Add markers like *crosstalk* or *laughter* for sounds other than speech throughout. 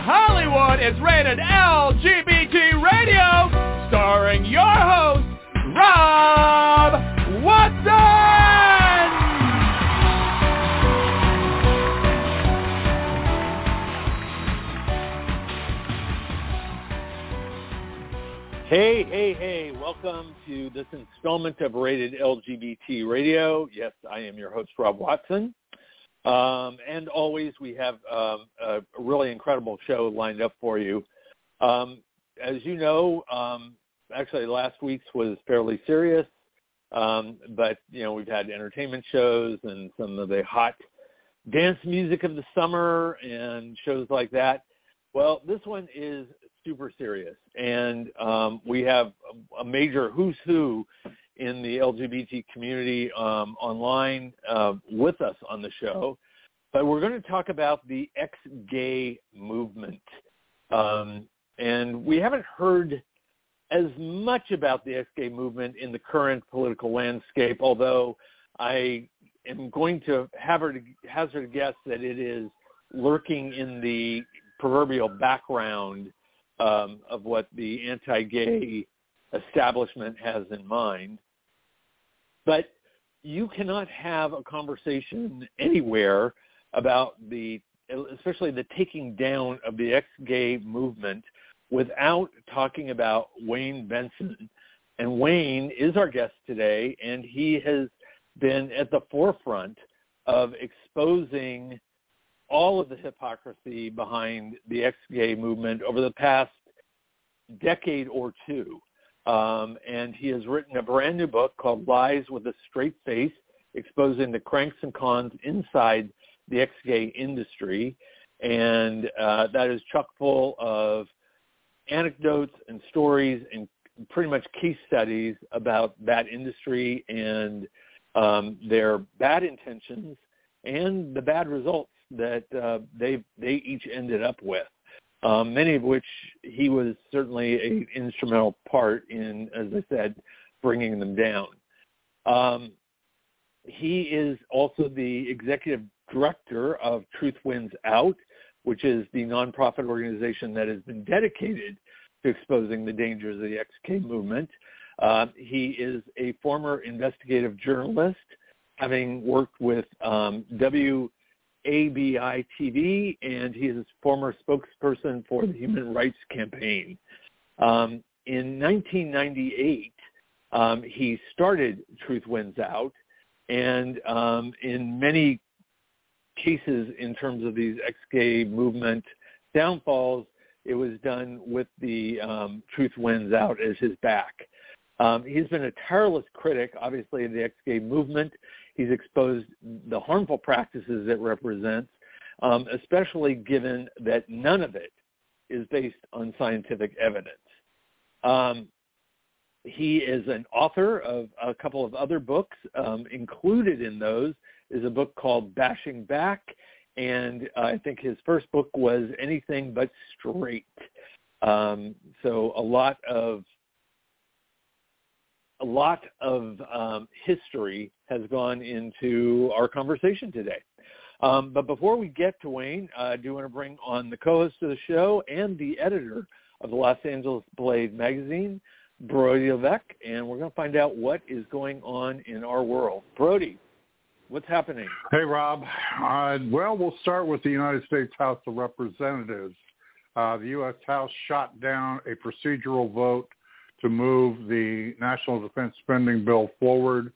Hollywood is rated LGBT Radio, starring your host, Rob Watson! Hey, hey, hey, welcome to this installment of Rated LGBT Radio. Yes, I am your host, Rob Watson. Um, and always, we have um, a really incredible show lined up for you. Um, as you know, um, actually last week's was fairly serious, um, but you know we've had entertainment shows and some of the hot dance music of the summer and shows like that. Well, this one is super serious, and um, we have a major who's who in the LGBT community um, online uh, with us on the show. But we're going to talk about the ex-gay movement. Um, and we haven't heard as much about the ex-gay movement in the current political landscape, although I am going to to hazard a guess that it is lurking in the proverbial background um, of what the anti-gay establishment has in mind. But you cannot have a conversation anywhere about the, especially the taking down of the ex-gay movement without talking about Wayne Besen. And Wayne is our guest today, and he has been at the forefront of exposing all of the hypocrisy behind the ex-gay movement over the past decade or two. Um, and he has written a brand new book called Lies with a Straight Face, exposing the cranks and cons inside the ex-gay industry. And uh, that is chock full of anecdotes and stories and pretty much case studies about that industry and um, their bad intentions and the bad results that uh, they they each ended up with. Um, many of which he was certainly an instrumental part in, as I said, bringing them down. Um, he is also the executive director of Truth Wins Out, which is the nonprofit organization that has been dedicated to exposing the dangers of the ex-gay movement. Uh, he is a former investigative journalist, having worked with um, WABI TV, and he is a former spokesperson for the Human Rights Campaign. Um, in 1998, um, he started Truth Wins Out, and um, in many cases in terms of these ex-gay movement downfalls, it was done with the um, Truth Wins Out as his back. Um, he's been a tireless critic, obviously, of the ex-gay movement. He's exposed the harmful practices it represents, um, especially given that none of it is based on scientific evidence. Um, he is an author of a couple of other books. Um, included in those is a book called Bashing Back, and uh, I think his first book was Anything But Straight. Um, so a lot of a lot of um, history has gone into our conversation today. Um, but before we get to Wayne, uh, I do want to bring on the co-host of the show and the editor of the Los Angeles Blade magazine, Brody Levesque, and we're going to find out what is going on in our world. Brody, what's happening? Hey, Rob. Uh, well, we'll start with the United States House of Representatives. Uh, the U.S. House shot down a procedural vote to move the National Defense Spending Bill forward.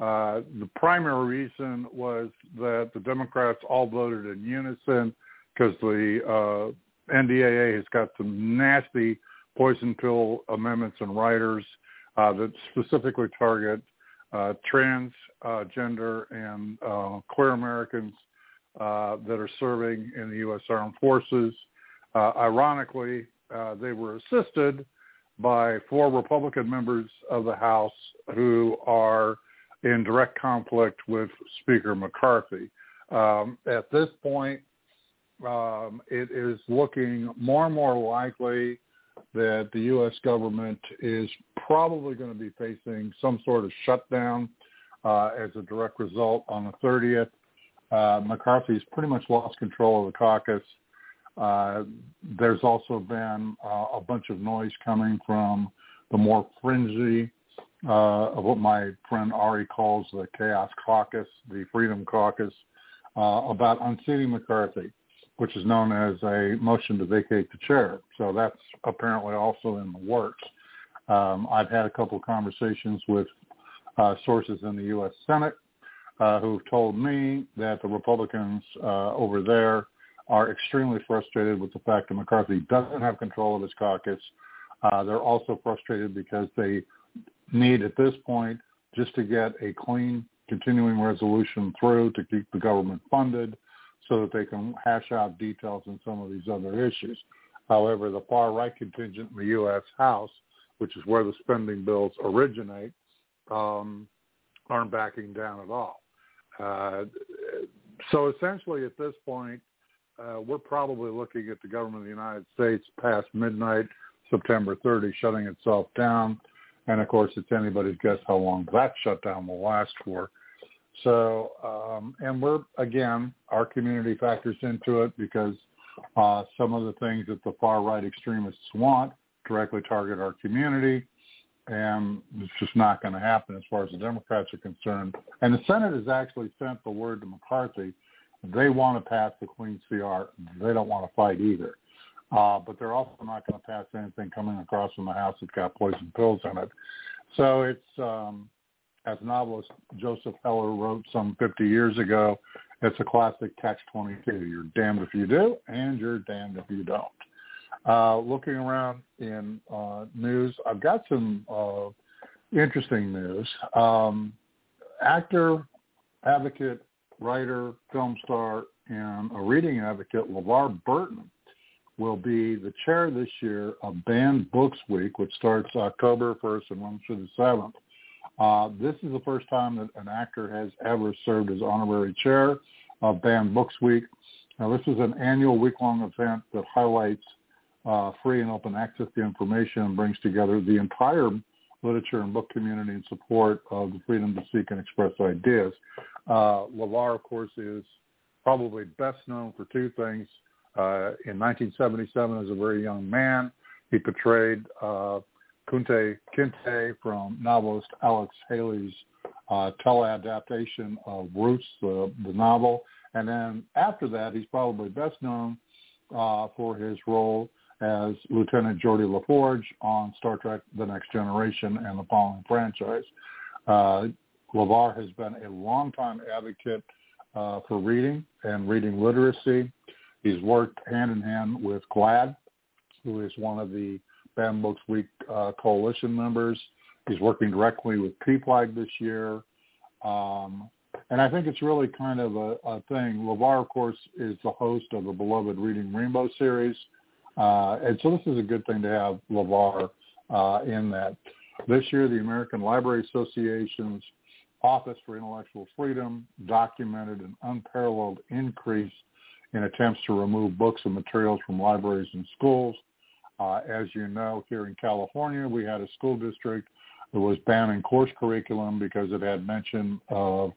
Uh, the primary reason was that the Democrats all voted in unison because the uh, NDAA has got some nasty poison pill amendments and riders uh, that specifically target uh, transgender uh, and uh, queer Americans that are serving in the U.S. Armed Forces. Ironically, they were assisted by four Republican members of the House who are in direct conflict with Speaker McCarthy. Um, at this point, um, it is looking more and more likely that the U.S. government is probably going to be facing some sort of shutdown uh, as a direct result on the 30th. Uh, McCarthy's pretty much lost control of the caucus. Uh, there's also been uh, a bunch of noise coming from the more fringy uh, of what my friend Ari calls the Chaos Caucus, the Freedom Caucus, uh, about unseating McCarthy, which is known as a motion to vacate the chair. So that's apparently also in the works. Um, I've had a couple of conversations with uh, sources in the U.S. Senate who've told me that the Republicans over there are extremely frustrated with the fact that McCarthy doesn't have control of his caucus. Uh, they're also frustrated because they need at this point just to get a clean continuing resolution through to keep the government funded so that they can hash out details in some of these other issues. However, the far right contingent in the U.S. House, which is where the spending bills originate, um, aren't backing down at all. Uh, so essentially at this point, uh, we're probably looking at the government of the United States past midnight, September 30, shutting itself down. And of course, it's anybody's guess how long that shutdown will last for. So, um, and we're, again, our community factors into it because uh, some of the things that the far right extremists want directly target our community. And it's just not going to happen as far as the Democrats are concerned. And the Senate has actually sent the word to McCarthy they want to pass the clean CR. They don't want to fight either. Uh, but they're also not going to pass anything coming across from the House that's got poison pills in it. So it's, um, as novelist Joseph Heller wrote some 50 years ago, it's a classic catch-22. You're damned if you do, and you're damned if you don't. Uh, looking around in uh, news, I've got some uh, interesting news. Um, actor, advocate writer, film star, and a reading advocate, LeVar Burton, will be the chair this year of Banned Books Week, which starts October 1st and runs through the 7th. Uh, this is the first time that an actor has ever served as honorary chair of Banned Books Week. Now, this is an annual week-long event that highlights uh, free and open access to information and brings together the entire literature and book community in support of the freedom to seek and express ideas. Uh, LeVar, of course, is probably best known for two things. Uh, in 1977, as a very young man, he portrayed uh, Kunta Kinte from novelist Alex Haley's uh, teleadaptation of Roots, the, the novel. And then after that, he's probably best known uh, for his role as Lieutenant Geordi LaForge on Star Trek The Next Generation and the following franchise. Uh, LeVar has been a longtime advocate uh, for reading and reading literacy. He's worked hand in hand with GLAAD, who is one of the Banned Books Week uh, coalition members. He's working directly with PFLAG this year. Um, and I think it's really kind of a, a thing. LeVar, of course, is the host of the beloved Reading Rainbow series. Uh, and so this is a good thing to have LeVar uh, in that. This year, the American Library Association's Office for Intellectual Freedom documented an unparalleled increase in attempts to remove books and materials from libraries and schools. Uh, as you know, here in California, we had a school district that was banning course curriculum because it had mention of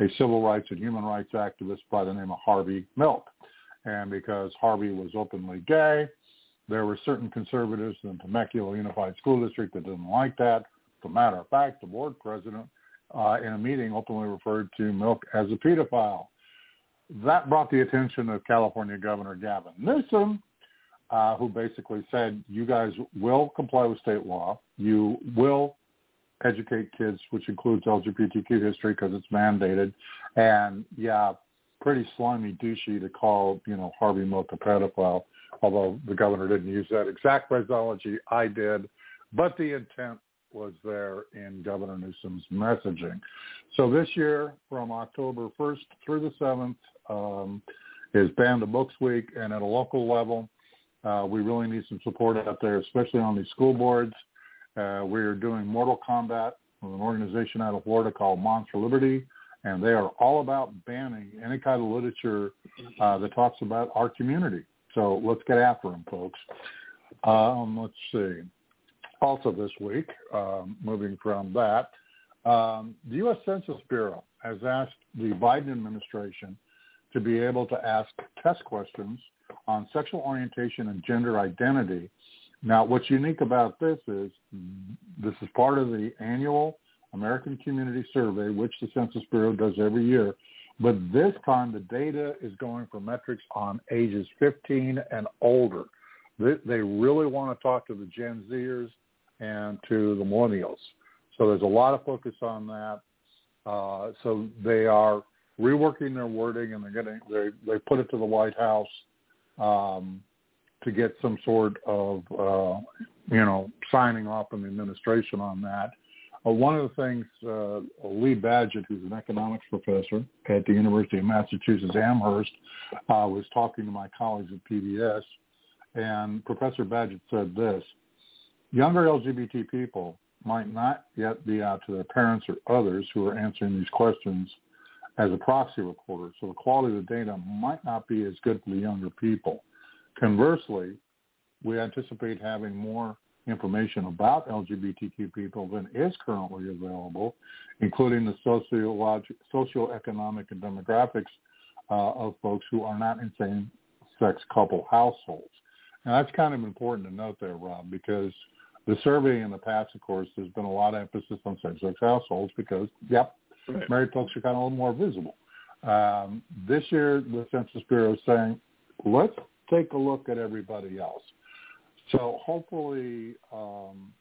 a civil rights and human rights activist by the name of Harvey Milk. And because Harvey was openly gay, there were certain conservatives in the Temecula Unified School District that didn't like that. As a matter of fact, the board president uh, in a meeting openly referred to Milk as a pedophile. That brought the attention of California Governor Gavin Newsom, uh, who basically said, you guys will comply with state law. You will educate kids, which includes LGBTQ history because it's mandated. And yeah, pretty slimy douchey to call, you know, Harvey Milk a pedophile, although the governor didn't use that exact phraseology. I did. But the intent was there in Governor Newsom's messaging. So this year, from October 1st through the 7th, um, is Banned the Books Week, and at a local level, uh, we really need some support out there, especially on these school boards. Uh, we are doing Mortal Kombat with an organization out of Florida called Moms for Liberty, and they are all about banning any kind of literature uh, that talks about our community. So let's get after them, folks. Um, let's see also this week, um, moving from that, um, the U.S. Census Bureau has asked the Biden administration to be able to ask test questions on sexual orientation and gender identity. Now, what's unique about this is this is part of the annual American Community Survey, which the Census Bureau does every year. But this time, the data is going for metrics on ages 15 and older. They really want to talk to the Gen Zers and to the millennials. So there's a lot of focus on that. Uh, so they are reworking their wording, and they're getting they they put it to the White House um, to get some sort of uh, you know signing off in the administration on that. Uh, one of the things uh, Lee Badgett, who's an economics professor at the University of Massachusetts Amherst, uh, was talking to my colleagues at PBS, and Professor Badgett said this: younger LGBT people might not yet be out to their parents or others who are answering these questions as a proxy reporter, So the quality of the data might not be as good for the younger people. Conversely, we anticipate having more information about LGBTQ people than is currently available, including the sociologic, socioeconomic and demographics uh, of folks who are not in same-sex couple households. And that's kind of important to note there, Rob, because the survey in the past, of course, there's been a lot of emphasis on same-sex households because, yep, right. married folks are kind of a little more visible. Um, this year, the Census Bureau is saying, let's take a look at everybody else. So hopefully um,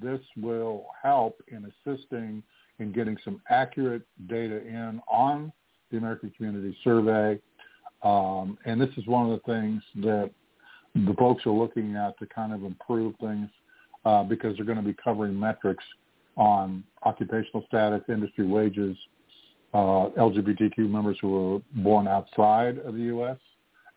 this will help in assisting in getting some accurate data in on the American Community Survey. Um, and this is one of the things that the folks are looking at to kind of improve things uh, because they're going to be covering metrics on occupational status, industry wages, uh, LGBTQ members who were born outside of the U.S.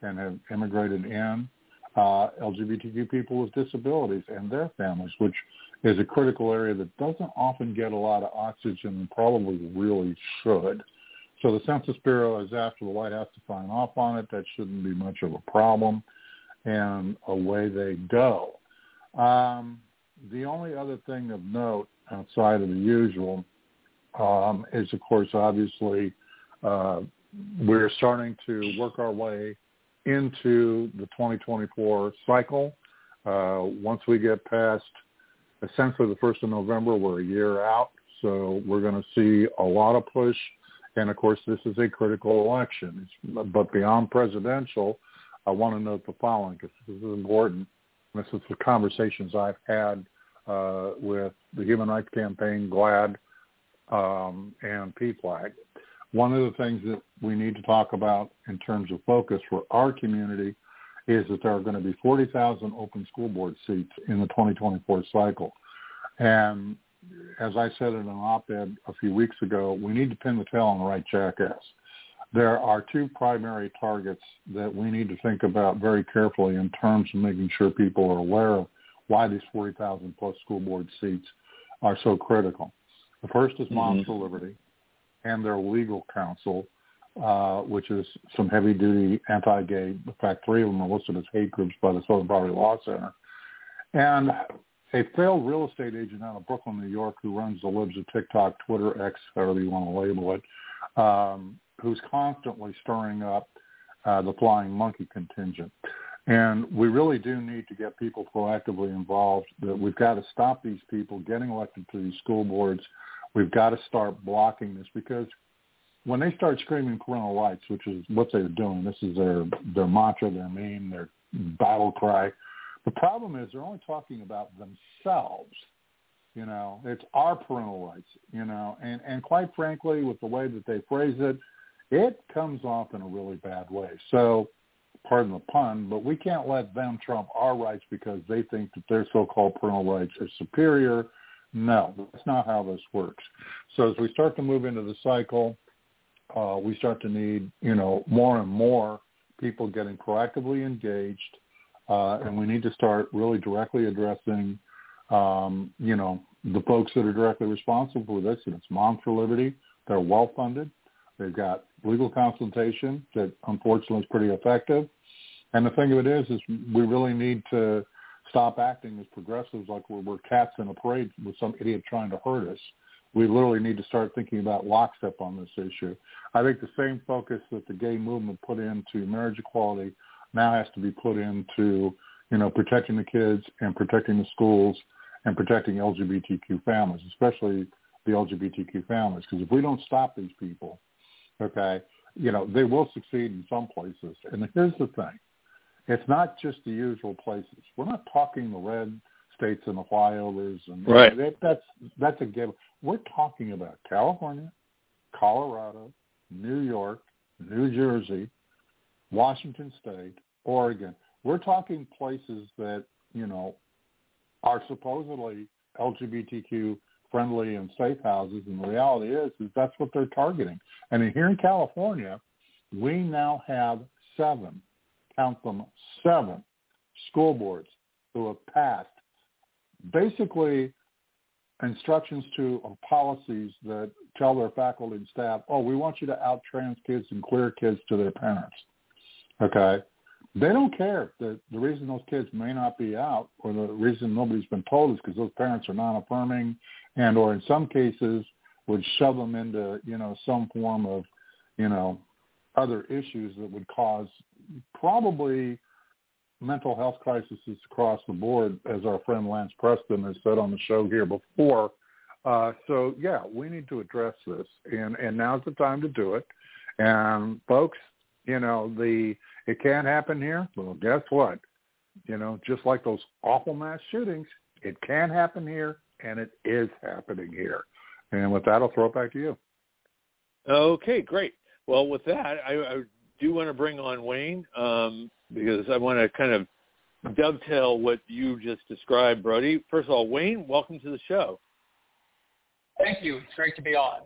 and have immigrated in, uh, LGBTQ people with disabilities and their families, which is a critical area that doesn't often get a lot of oxygen and probably really should. So the Census Bureau is after the White House to sign off on it. That shouldn't be much of a problem. And away they go. Um, the only other thing of note outside of the usual um, is, of course, obviously, uh, we're starting to work our way into the 2024 cycle. Uh, once we get past essentially the 1st of November, we're a year out. So we're going to see a lot of push. And of course, this is a critical election. But beyond presidential, I want to note the following because this is important. This is the conversations I've had uh, with the Human Rights Campaign, GLAAD, um, and PFLAG. One of the things that we need to talk about in terms of focus for our community is that there are going to be 40,000 open school board seats in the 2024 cycle. And as I said in an op-ed a few weeks ago, we need to pin the tail on the right jackass. There are two primary targets that we need to think about very carefully in terms of making sure people are aware of why these 40,000 plus school board seats are so critical. The first is Moms mm-hmm. for Liberty and their legal counsel, uh, which is some heavy-duty anti-gay. In fact, three of them are listed as hate groups by the Southern Poverty Law Center. And a failed real estate agent out of Brooklyn, New York, who runs the libs of TikTok, Twitter, X, however you want to label it, um, who's constantly stirring up uh, the flying monkey contingent. And we really do need to get people proactively involved. That we've got to stop these people getting elected to these school boards We've got to start blocking this because when they start screaming parental rights, which is what they're doing, this is their their mantra, their meme, their battle cry. The problem is they're only talking about themselves. You know, it's our parental rights. You know, and and quite frankly, with the way that they phrase it, it comes off in a really bad way. So, pardon the pun, but we can't let them trump our rights because they think that their so-called parental rights are superior no, that's not how this works. So as we start to move into the cycle, uh, we start to need, you know, more and more people getting proactively engaged, uh, and we need to start really directly addressing, um, you know, the folks that are directly responsible for this. And it's Moms for Liberty. They're well funded. They've got legal consultation that unfortunately is pretty effective. And the thing of it is, is we really need to stop acting as progressives like we're, we're cats in a parade with some idiot trying to hurt us. We literally need to start thinking about lockstep on this issue. I think the same focus that the gay movement put into marriage equality now has to be put into, you know, protecting the kids and protecting the schools and protecting LGBTQ families, especially the LGBTQ families. Because if we don't stop these people, okay, you know, they will succeed in some places. And here's the thing. It's not just the usual places. We're not talking the red states and the flyovers and right. that, that's that's a given. We're talking about California, Colorado, New York, New Jersey, Washington State, Oregon. We're talking places that, you know, are supposedly LGBTQ friendly and safe houses, and the reality is, is that's what they're targeting. And here in California, we now have seven, count them, seven school boards who have passed basically instructions to or policies that tell their faculty and staff, oh, we want you to out trans kids and queer kids to their parents. Okay? They don't care that the reason those kids may not be out or the reason nobody's been told is because those parents are non-affirming and or in some cases would shove them into, you know, some form of, you know, other issues that would cause probably mental health crises across the board, as our friend Lance Preston has said on the show here before. Uh, so yeah, we need to address this, and and now's the time to do it. And folks, you know the it can't happen here. Well, guess what? You know, just like those awful mass shootings, it can happen here, and it is happening here. And with that, I'll throw it back to you. Okay, great. Well, with that, I, I do want to bring on Wayne um, because I want to kind of dovetail what you just described, Brody. First of all, Wayne, welcome to the show. Thank you. It's great to be on.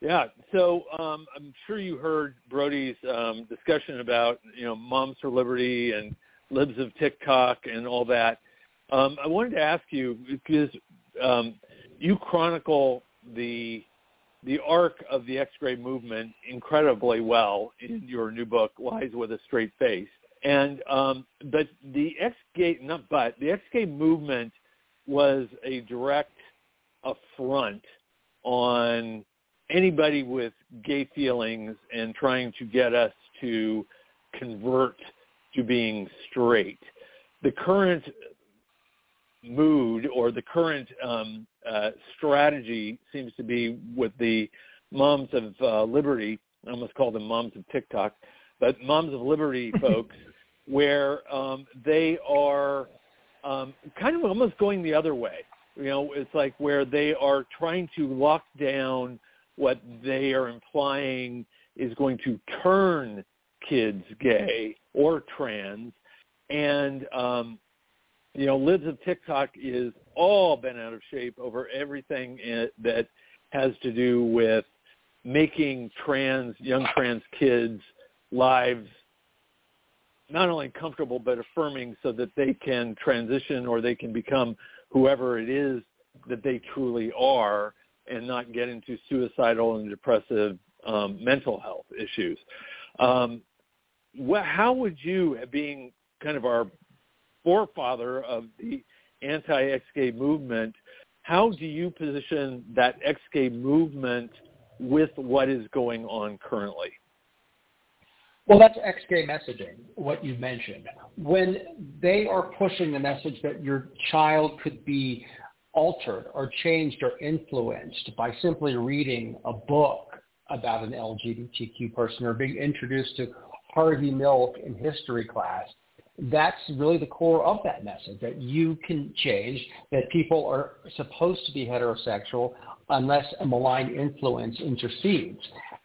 Yeah. So um, I'm sure you heard Brody's um, discussion about you know Moms for Liberty and Libs of TikTok and all that. Um, I wanted to ask you because um, you chronicle the the arc of the ex-gay movement incredibly well in your new book, Lies with a Straight Face. And um, but the ex-gay, not but the ex-gay movement was a direct affront on anybody with gay feelings and trying to get us to convert to being straight. The current mood or the current um, uh, strategy seems to be with the moms of uh, liberty. I almost call them moms of TikTok, but moms of liberty *laughs* folks, where um, they are um, kind of almost going the other way. You know, it's like where they are trying to lock down what they are implying is going to turn kids gay or trans, and um, you know, Libs of TikTok is all been out of shape over everything that has to do with making trans, young trans kids' lives not only comfortable but affirming so that they can transition or they can become whoever it is that they truly are and not get into suicidal and depressive um, mental health issues. Um, wh- how would you, being kind of our forefather of the anti-ex-gay movement. How do you position that ex-gay movement with what is going on currently? Well, that's ex-gay messaging, what you mentioned. When they are pushing the message that your child could be altered or changed or influenced by simply reading a book about an LGBTQ person or being introduced to Harvey Milk in history class, that's really the core of that message, that you can change, that people are supposed to be heterosexual unless a malign influence intercedes.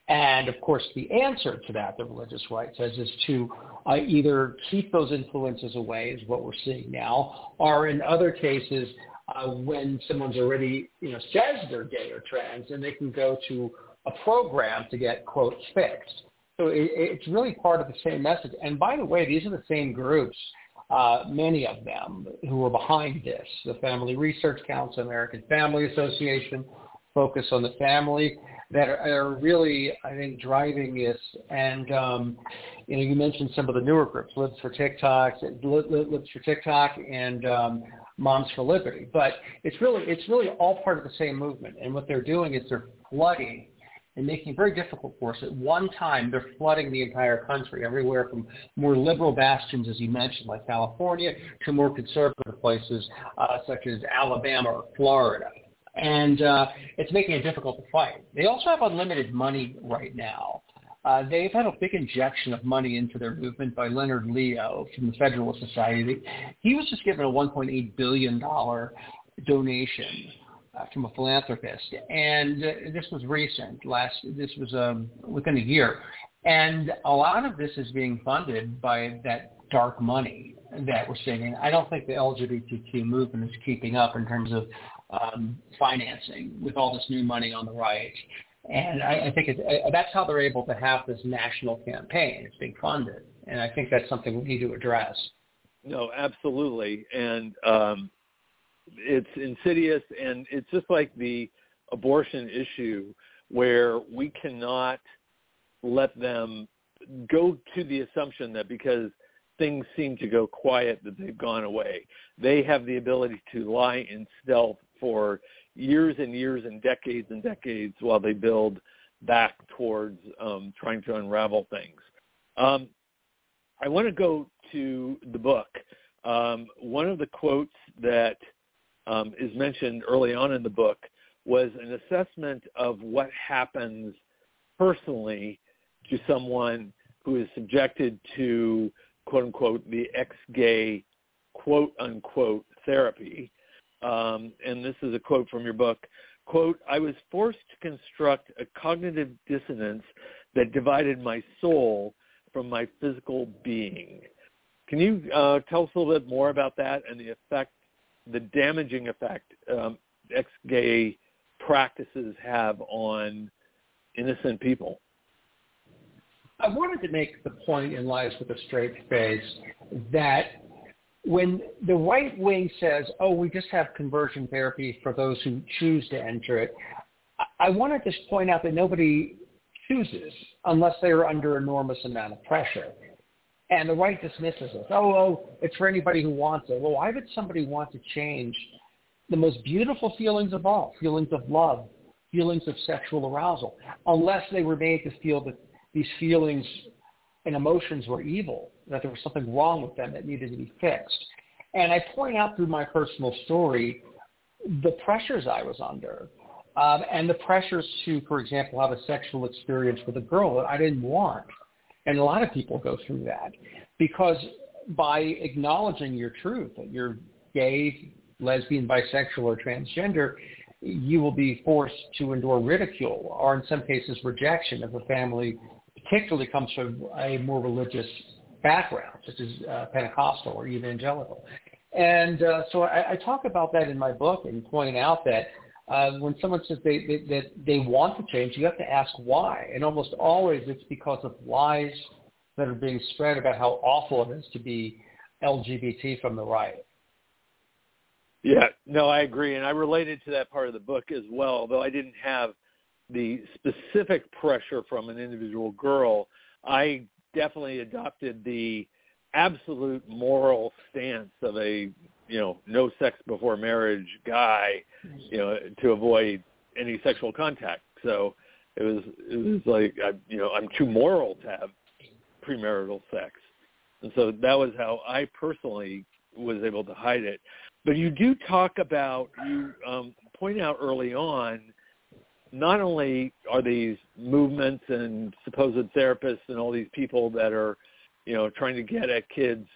And of course, the answer to that, the religious right says, is to uh, either keep those influences away, is what we're seeing now, or in other cases, uh, when someone's already, you know, says they're gay or trans, then they can go to a program to get, quote, fixed. So it, it's really part of the same message. And by the way, these are the same groups, uh, many of them, who are behind this. The Family Research Council, American Family Association, Focus on the Family, that are, are really, I think, driving this. And, um, you know, you mentioned some of the newer groups, Libs for TikTok, Libs for TikTok, and um, Moms for Liberty. But it's really, it's really all part of the same movement. And what they're doing is they're flooding and making it very difficult for us. At one time, they're flooding the entire country, everywhere from more liberal bastions, as you mentioned, like California, to more conservative places uh, such as Alabama or Florida. And uh, it's making it difficult to fight. They also have unlimited money right now. Uh, they've had a big injection of money into their movement by Leonard Leo from the Federalist Society. He was just given a $1.8 billion donation uh, from a philanthropist, and uh, this was recent. Last this was um, within a year, and a lot of this is being funded by that dark money that we're seeing. And I don't think the LGBTQ movement is keeping up in terms of um, financing with all this new money on the right. And I, I think it's, uh, that's how they're able to have this national campaign. It's being funded, and I think that's something we need to address. No, absolutely, and um, it's insidious, and it's just like the abortion issue, where we cannot let them go to the assumption that because things seem to go quiet that they've gone away. They have the ability to lie in stealth for years and years and decades and decades while they build back towards um, trying to unravel things. Um, I want to go to the book. Um, one of the quotes that um, is mentioned early on in the book was an assessment of what happens personally to someone who is subjected to quote unquote the ex-gay quote unquote therapy. Um, and this is a quote from your book. Quote, I was forced to construct a cognitive dissonance that divided my soul from my physical being. Can you uh, tell us a little bit more about that and the effect, the damaging effect um, ex-gay practices have on innocent people? I wanted to make the point in Lies with a Straight Face that when the right wing says, oh, we just have conversion therapy for those who choose to enter it, I want to just point out that nobody chooses unless they are under enormous amount of pressure. And the right dismisses it. Oh, oh, it's for anybody who wants it. Well, why would somebody want to change the most beautiful feelings of all, feelings of love, feelings of sexual arousal, unless they were made to feel that these feelings and emotions were evil, that there was something wrong with them that needed to be fixed. And I point out through my personal story the pressures I was under um, and the pressures to, for example, have a sexual experience with a girl that I didn't want. And a lot of people go through that because by acknowledging your truth, that you're gay, lesbian, bisexual, or transgender, you will be forced to endure ridicule or in some cases rejection if a family particularly comes from a more religious background, such as uh, Pentecostal or evangelical. And uh, so I, I talk about that in my book and point out that uh, when someone says they, they, that they want to change, you have to ask why. And almost always it's because of lies that are being spread about how awful it is to be LGBT from the right. Yeah, no, I agree, and I related to that part of the book as well. though I didn't have the specific pressure from an individual girl, I definitely adopted the absolute moral stance of a you know no sex before marriage guy, you know, to avoid any sexual contact. So it was it was like I, you know I'm too moral to have premarital sex, and so that was how I personally was able to hide it. But you do talk about you um, point out early on not only are these movements and supposed therapists and all these people that are, you know, trying to get at kids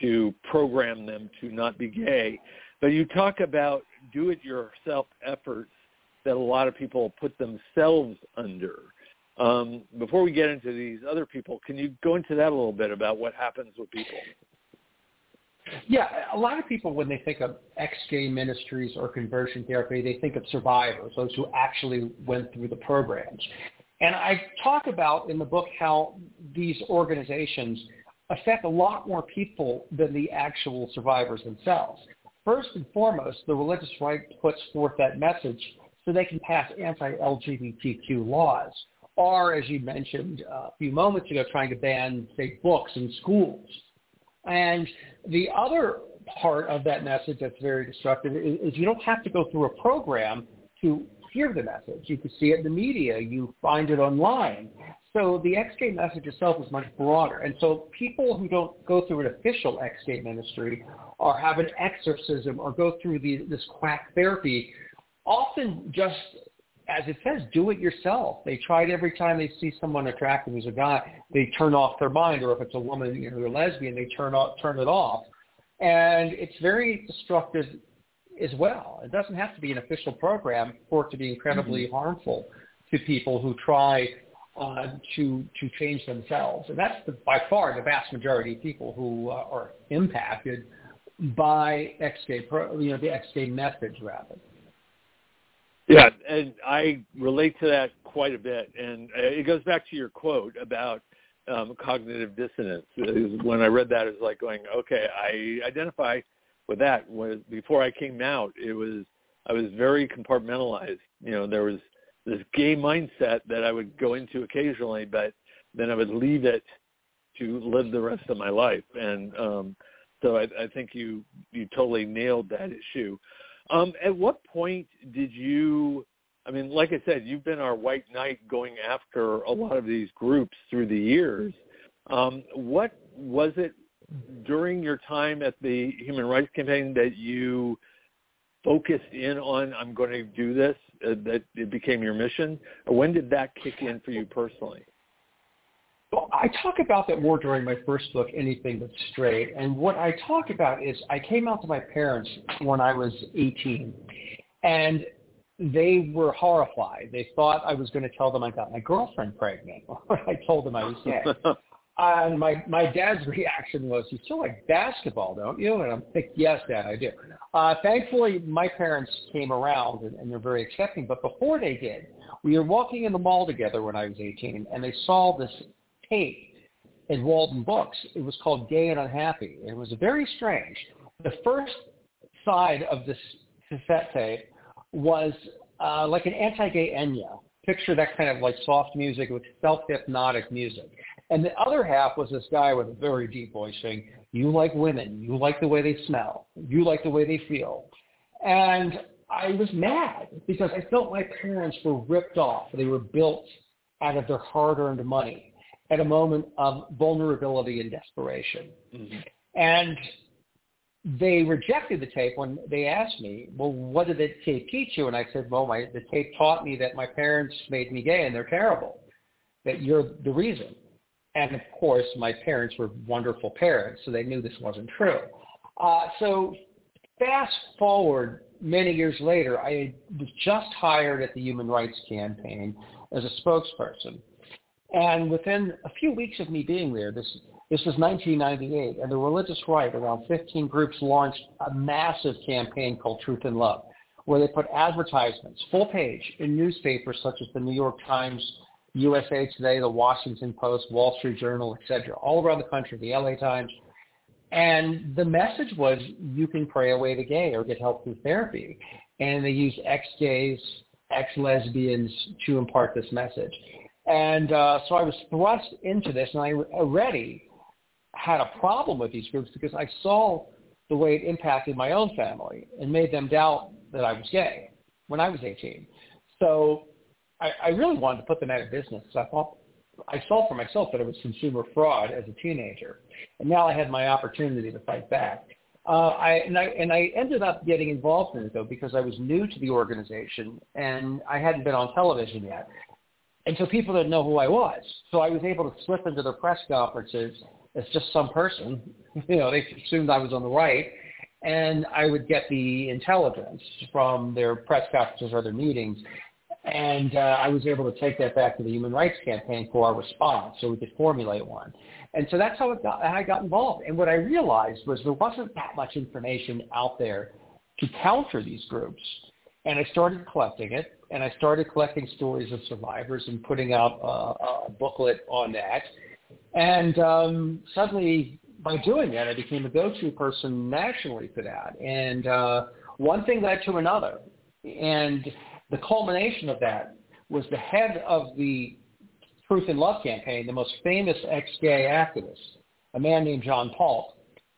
to program them to not be gay, but you talk about do-it-yourself efforts that a lot of people put themselves under. Um, before we get into these other people, can you go into that a little bit about what happens with people? Yeah, a lot of people, when they think of ex-gay ministries or conversion therapy, they think of survivors, those who actually went through the programs. And I talk about in the book how these organizations affect a lot more people than the actual survivors themselves. First and foremost, the religious right puts forth that message so they can pass anti-LGBTQ laws, or, as you mentioned uh, a few moments ago, trying to ban, say, books in schools. And the other part of that message that's very destructive is, is you don't have to go through a program to hear the message. You can see it in the media. You find it online. So the ex-gay message itself is much broader. And so people who don't go through an official ex-gay ministry or have an exorcism or go through the, this quack therapy often just as it says, do it yourself. They try it every time they see someone attractive who's a guy. They turn off their mind, or if it's a woman, you know, they're lesbian, they turn off, turn it off, and it's very destructive as well. It doesn't have to be an official program for it to be incredibly mm-hmm. harmful to people who try uh, to to change themselves, and that's the, by far the vast majority of people who uh, are impacted by pro, you know, the ex-gay message rather. Yeah, and I relate to that quite a bit, and uh, it goes back to your quote about um, cognitive dissonance. When I read that, it was like going, okay, I identify with that. When, before I came out, it was I was very compartmentalized. You know, there was this gay mindset that I would go into occasionally, but then I would leave it to live the rest of my life. And um, so I, I think you you totally nailed that issue. Um, at what point did you? I mean, like I said, you've been our white knight going after a lot of these groups through the years. Um, what was it during your time at the Human Rights Campaign that you focused in on? I'm going to do this. Uh, that it became your mission, or when did that kick in for you personally? Well, I talk about that more during my first book, Anything But Straight. And what I talk about is I came out to my parents when I was 18, and they were horrified. They thought I was going to tell them I got my girlfriend pregnant. *laughs* I told them I was gay. *laughs* and my my dad's *laughs* reaction was, "You still like basketball, don't you?" And I'm like, "Yes, Dad, I do." Uh, thankfully, my parents came around and, and they're very accepting. But before they did, we were walking in the mall together when I was 18, and they saw this tape in Waldenbooks. It was called Gay and Unhappy. It was very strange. The first side of this cassette tape was uh, like an anti-gay Enya. Picture that kind of like soft music with self-hypnotic music. And the other half was this guy with a very deep voice saying, you like women, you like the way they smell, you like the way they feel. And I was mad because I felt my parents were ripped off. They were built out of their hard-earned money at a moment of vulnerability and desperation. Mm-hmm. And they rejected the tape when they asked me, well, what did the tape teach you? And I said, well, my, the tape taught me that my parents made me gay and they're terrible, that you're the reason. And of course, my parents were wonderful parents, so they knew this wasn't true. Uh, so fast forward many years later, I was just hired at the Human Rights Campaign as a spokesperson. And within a few weeks of me being there, this this was 1998, and the religious right, around 15 groups launched a massive campaign called Truth and Love, where they put advertisements, full page, in newspapers such as the New York Times, USA Today, the Washington Post, Wall Street Journal, etc., all around the country, the LA Times. And the message was you can pray away the gay or get help through therapy. And they used ex-gays, ex-lesbians to impart this message. And uh, so I was thrust into this, and I already had a problem with these groups because I saw the way it impacted my own family and made them doubt that I was gay when I was 18. So I, I really wanted to put them out of business. So I thought I saw for myself that it was consumer fraud as a teenager, and now I had my opportunity to fight back. Uh, I, and, I, and I ended up getting involved in it though because I was new to the organization and I hadn't been on television yet. And so people didn't know who I was. So I was able to slip into their press conferences as just some person. *laughs* You know, they assumed I was on the right. And I would get the intelligence from their press conferences or their meetings. And uh, I was able to take that back to the Human Rights Campaign for our response so we could formulate one. And so that's how it got, I got involved. And what I realized was there wasn't that much information out there to counter these groups. And I started collecting it and I started collecting stories of survivors and putting out a, a booklet on that. And um, suddenly, by doing that, I became a go-to person nationally for that. And uh, one thing led to another. And the culmination of that was the head of the Truth and Love campaign, the most famous ex-gay activist, a man named John Paulk,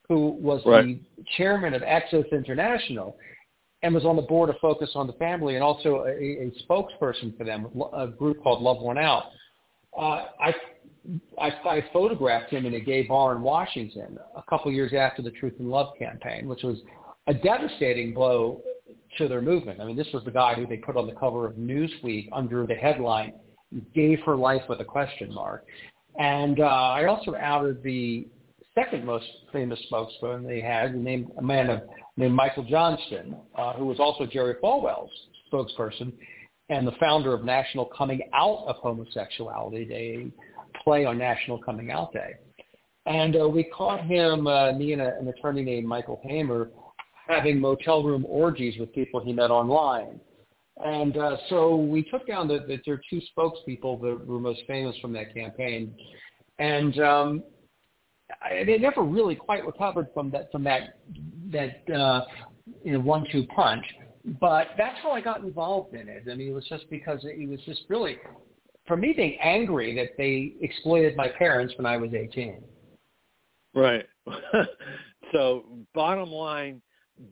who was right. the chairman of Exodus International and was on the board of Focus on the Family and also a, a spokesperson for them, a group called Love Won Out. Uh, I, I, I photographed him in a gay bar in Washington a couple years after the Truth and Love campaign, which was a devastating blow to their movement. I mean, this was the guy who they put on the cover of Newsweek under the headline "Gay for Life with a Question Mark." And uh, I also outed the second most famous spokesman they had, named a man of, named Michael Johnston, uh, who was also Jerry Falwell's spokesperson and the founder of National Coming Out of Homosexuality, a play on National Coming Out Day. And uh, we caught him, uh, me and a, an attorney named Michael Hamer, having motel room orgies with people he met online. And uh, so we took down the, the, there are two spokespeople that were most famous from that campaign, and um, I, they never really quite recovered from that from that that uh, you know one-two punch. But that's how I got involved in it. I mean, it was just because it was just really, for me, being angry that they exploited my parents when I was 18. Right. *laughs* so, bottom line,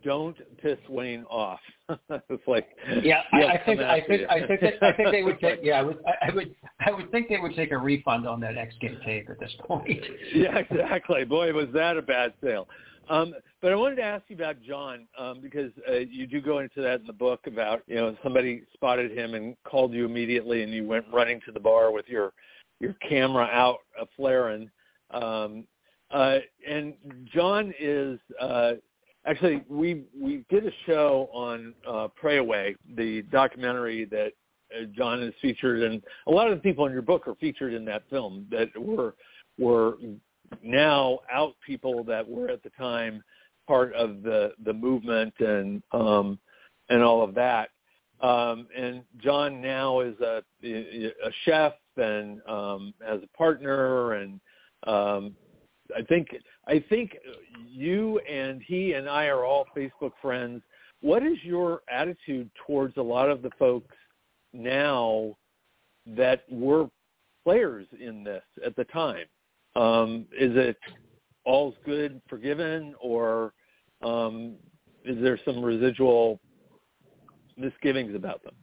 don't piss Wayne off. *laughs* it's like yeah, I, I think I think I think that, I think they would *laughs* take yeah I would I would I would think they would take a refund on that X tape at this point. *laughs* yeah, exactly. Boy, was that a bad sale. Um, but I wanted to ask you about John um, because uh, you do go into that in the book about you know somebody spotted him and called you immediately, and you went running to the bar with your your camera out, uh, flaring. Um, uh, and John is uh, actually we we did a show on uh, Pray Away, the documentary that uh, John is featured, and a lot of the people in your book are featured in that film that were were now out people that were at the time part of the the movement and um, and all of that. Um, and John now is a, a chef and um, as a partner and um, I think I think you and he and I are all Facebook friends. What is your attitude towards a lot of the folks now that were players in this at the time? Um, is it all's good, forgiven, or um, is there some residual misgivings about them?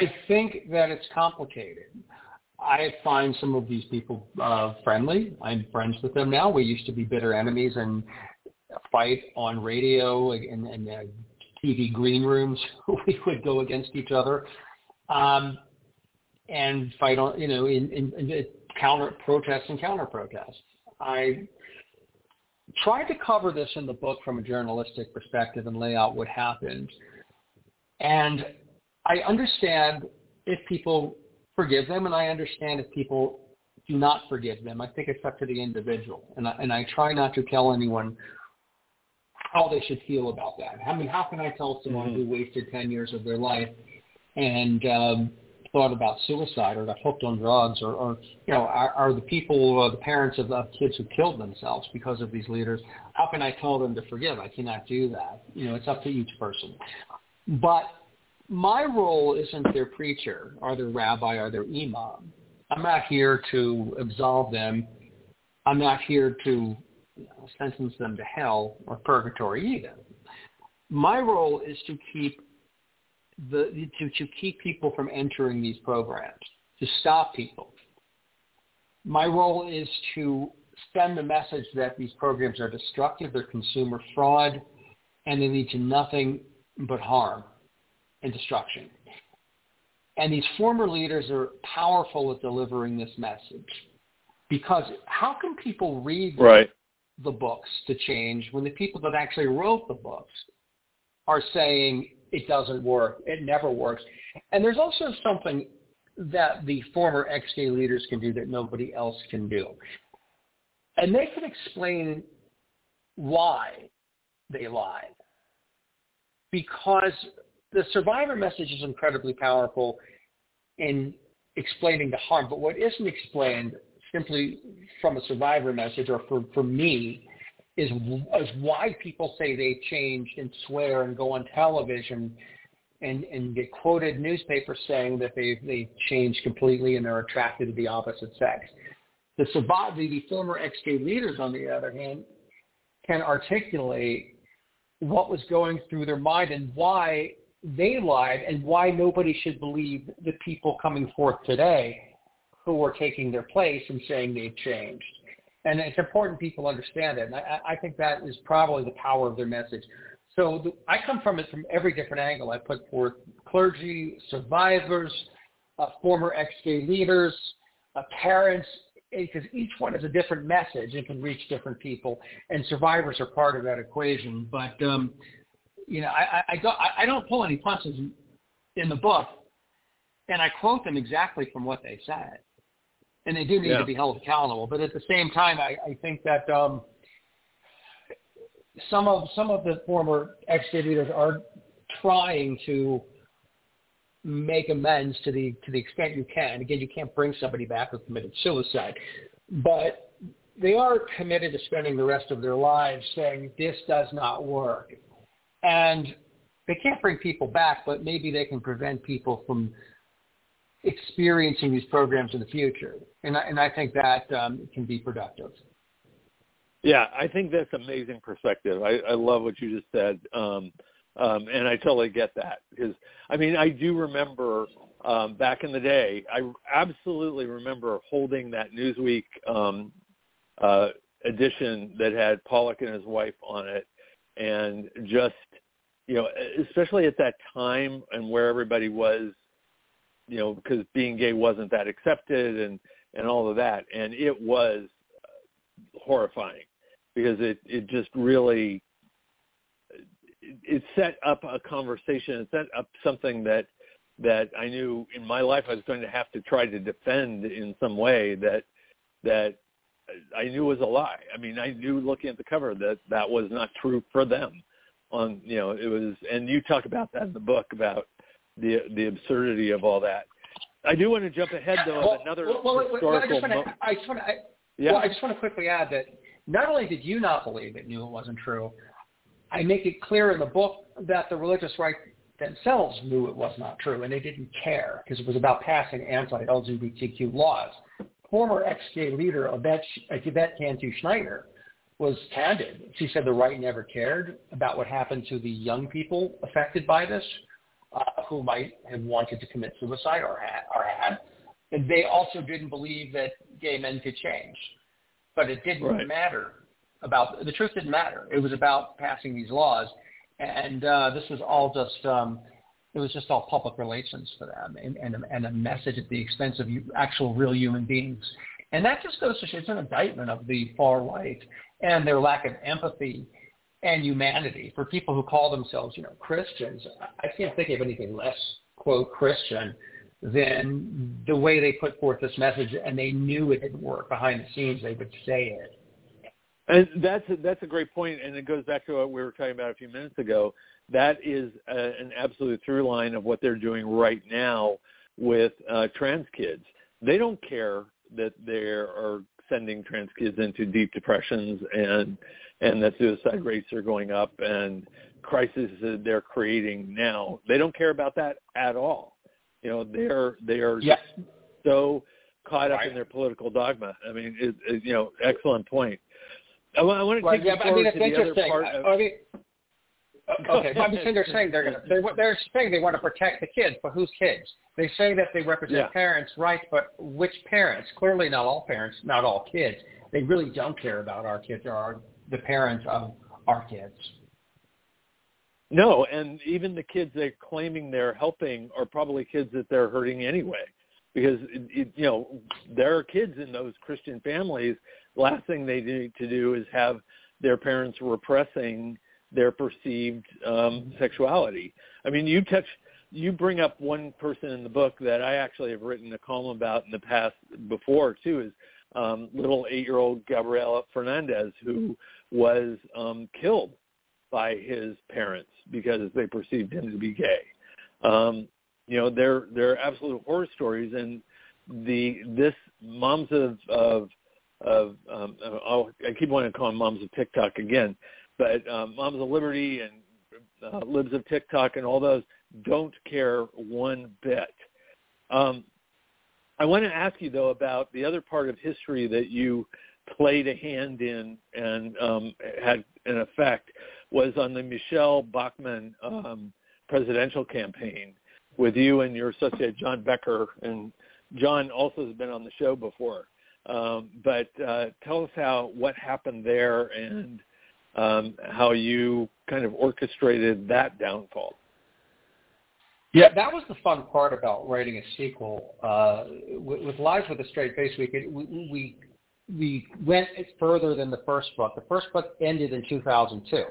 I think that it's complicated. I find some of these people uh, friendly. I'm friends with them now. We used to be bitter enemies and fight on radio and, and uh, TV green rooms. *laughs* we would go against each other um, and fight on, you know, in, in, in counter protests and counter protests. I tried to cover this in the book from a journalistic perspective and lay out what happened. And I understand if people forgive them, and I understand if people do not forgive them. I think it's up to the individual, and I, and I try not to tell anyone how they should feel about that. I mean, how can I tell someone mm-hmm. who wasted 10 years of their life and um, thought about suicide or got hooked on drugs or, or you know, are, are the people, uh, the parents of, of kids who killed themselves because of these leaders, how can I tell them to forgive? I cannot do that. You know, it's up to each person. But my role isn't their preacher or their rabbi or their imam. I'm not here to absolve them. I'm not here to sentence them to hell or purgatory either. My role is to keep the to, to keep people from entering these programs, to stop people. My role is to send the message that these programs are destructive, they're consumer fraud, and they lead to nothing but harm and destruction. And these former leaders are powerful at delivering this message. Because how can people read right. the books to change when the people that actually wrote the books are saying it doesn't work, it never works. And there's also something that the former ex-gay leaders can do that nobody else can do. And they can explain why they lied. Because the survivor message is incredibly powerful in explaining the harm, but what isn't explained simply from a survivor message or for, for me is, is why people say they changed and swear and go on television and, and get quoted newspapers saying that they they changed completely and they're attracted to the opposite sex. The survivor, the former ex-gay leaders, on the other hand, can articulate what was going through their mind and why they lied and why nobody should believe the people coming forth today who are taking their place and saying they've changed. And it's important people understand it. And I, I think that is probably the power of their message. So the, I come from it from every different angle. I put forth clergy, survivors, uh, former ex-gay leaders, uh, parents, because each one has a different message and can reach different people, and survivors are part of that equation. But um, you know, I, I, don't, I don't pull any punches in, in the book, and I quote them exactly from what they said, and they do need yeah. to be held accountable. But at the same time, I, I think that um, some of some of the former ex leaders are trying to make amends to the to the extent you can. Again, you can't bring somebody back who committed suicide, but they are committed to spending the rest of their lives saying this does not work, and they can't bring people back, but maybe they can prevent people from experiencing these programs in the future, and I, and I think that um, can be productive. Yeah, I think that's amazing perspective. I, I love what you just said. Um, um, and I totally get that because I mean I do remember um, back in the day. I absolutely remember holding that Newsweek um, uh, edition that had Paulk and his wife on it, and just you know, especially at that time and where everybody was, you know, because being gay wasn't that accepted and and all of that, and it was uh, horrifying because it it just really it set up a conversation. It set up something that that I knew in my life I was going to have to try to defend in some way that that I knew was a lie. I mean, I knew looking at the cover that that was not true for them. On you know, it was, and you talk about that in the book about the the absurdity of all that. I do want to jump ahead though well, of another well, well, historical. Well, I just want to. Yeah. Well, I just want to quickly add that not only did you not believe it, knew it wasn't true, I make it clear in the book that the religious right themselves knew it was not true and they didn't care because it was about passing anti-LGBTQ laws. Former ex-gay leader Yvette, Yvette Cantu Schneider was candid. She said the right never cared about what happened to the young people affected by this, uh, who might have wanted to commit suicide or had, or had. And they also didn't believe that gay men could change. But it didn't right. matter about the truth didn't matter. It was about passing these laws, and uh, this was all just um, it was just all public relations for them, and, and, and a message at the expense of actual real human beings. And that just goes to show it's an indictment of the far right and their lack of empathy and humanity for people who call themselves, you know, Christians. I can't think of anything less quote Christian than the way they put forth this message, and they knew it didn't work behind the scenes. They would say it and that's a, that's a great point, and it goes back to what we were talking about a few minutes ago. That is a, an absolute through line of what they're doing right now with uh, trans kids. They don't care that there are sending trans kids into deep depressions and and that suicide mm-hmm. rates are going up and crises that they're creating now. They don't care about that at all. You know, they're they are yes. so caught up right. in their political dogma. I mean, it, it, you know, excellent point. I want, I want to well, take yeah, you forward I mean, to the other part. Of, I mean, *laughs* okay, but I'm saying they're saying they're gonna they're, they're saying they want to protect the kids, but whose kids? They say that they represent yeah. parents' rights, but which parents? Clearly, not all parents, not all kids. They really don't care about our kids or our, the parents of our kids. No, and even the kids they're claiming they're helping are probably kids that they're hurting anyway, because it, it, you know there are kids in those Christian families last thing they need to do is have their parents repressing their perceived um, sexuality. I mean, you touch, you bring up one person in the book that I actually have written a column about in the past before too, is um, little eight-year-old Gabriel Fernandez, who was um, killed by his parents because they perceived him to be gay. Um, you know, they're they're absolute horror stories, and the this moms of of of um, oh, I keep wanting to call them moms of TikTok again, but um, moms of liberty and uh, libs of TikTok and all those don't care one bit. Um, I want to ask you though about the other part of history that you played a hand in and um, had an effect was on the Michele Bachmann um, presidential campaign with you and your associate John Becker, and John also has been on the show before. Um, but uh, tell us how what happened there and um, how you kind of orchestrated that downfall. Yeah, that was the fun part about writing a sequel. Uh, with, with Lies with a Straight Face, we, could, we, we we went further than the first book. The first book ended in 2002,